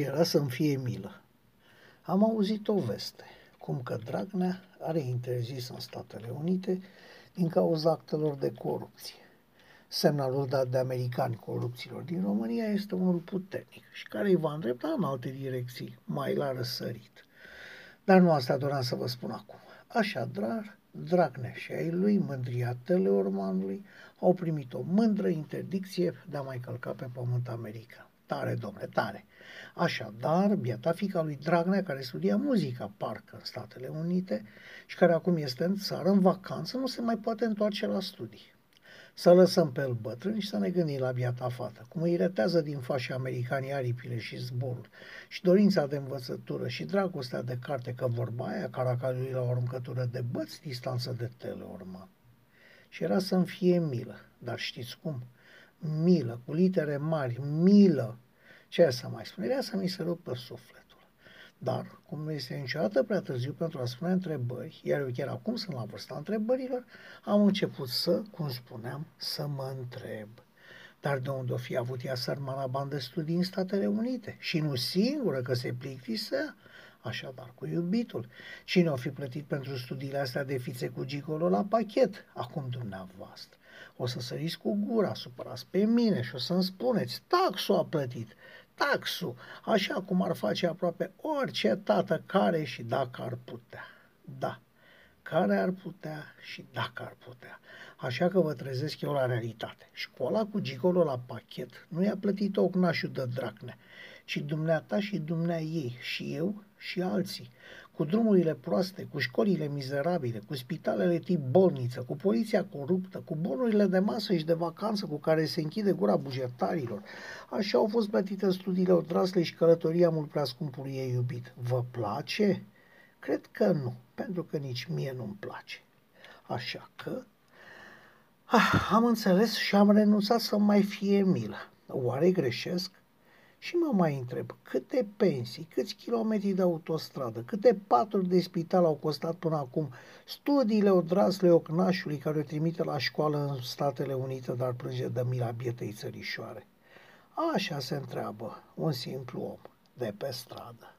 Era să-mi fie milă. Am auzit o veste, cum că Dragnea are interzis în Statele Unite din cauza actelor de corupție. Semnalul dat de americani corupților din România este unul puternic și care îi va îndrepta în alte direcții, mai la răsărit. Dar nu asta doream să vă spun acum. Așadar, Dragnea și ai lui, mândria Teleormanului, au primit o mândră interdicție de a mai călca pe pământ american. Tare, domne, tare. Așadar, biata fica lui Dragnea, care studia muzica, parcă, în Statele Unite, și care acum este în țară, în vacanță, nu se mai poate întoarce la studii. Să lăsăm pe el bătrân și să ne gândim la biata fată, cum îi retează din fași americanii aripile și zborul, și dorința de învățătură și dragostea de carte că vorba aia, caracalului la o aruncătură de băți, distanță de teleorman. Și era să-mi fie milă, dar știți cum? Milă, cu litere mari, milă. Ce să mai spun? Era să mi se rupă sufletul. Dar, cum nu este niciodată prea târziu pentru a spune întrebări, iar eu chiar acum sunt la vârsta întrebărilor, am început să, cum spuneam, să mă întreb. Dar de unde o fi avut ea sărmana bani de studii în Statele Unite? Și nu singură, că se plictisea, așadar cu iubitul. Cine o fi plătit pentru studiile astea de fițe cu gicolo la pachet? Acum dumneavoastră. O să săriți cu gura, supărați pe mine și o să-mi spuneți, taxul a plătit taxul, așa cum ar face aproape orice tată care și dacă ar putea. Da, care ar putea și dacă ar putea. Așa că vă trezesc eu la realitate. Școala cu gigolo la pachet nu i-a plătit ocnașul de dracne, ci dumneata și dumnea ei, și eu și alții cu drumurile proaste, cu școlile mizerabile, cu spitalele tip bolniță, cu poliția coruptă, cu bonurile de masă și de vacanță cu care se închide gura bugetarilor. Așa au fost plătite studiile odrasle și călătoria mult prea scumpului ei iubit. Vă place? Cred că nu, pentru că nici mie nu-mi place. Așa că ah, am înțeles și am renunțat să mai fie milă. Oare greșesc? Și mă mai întreb, câte pensii, câți kilometri de autostradă, câte paturi de spital au costat până acum studiile odrasle ocnașului care o trimite la școală în Statele Unite, dar plânge de mila bietei țărișoare. Așa se întreabă un simplu om de pe stradă.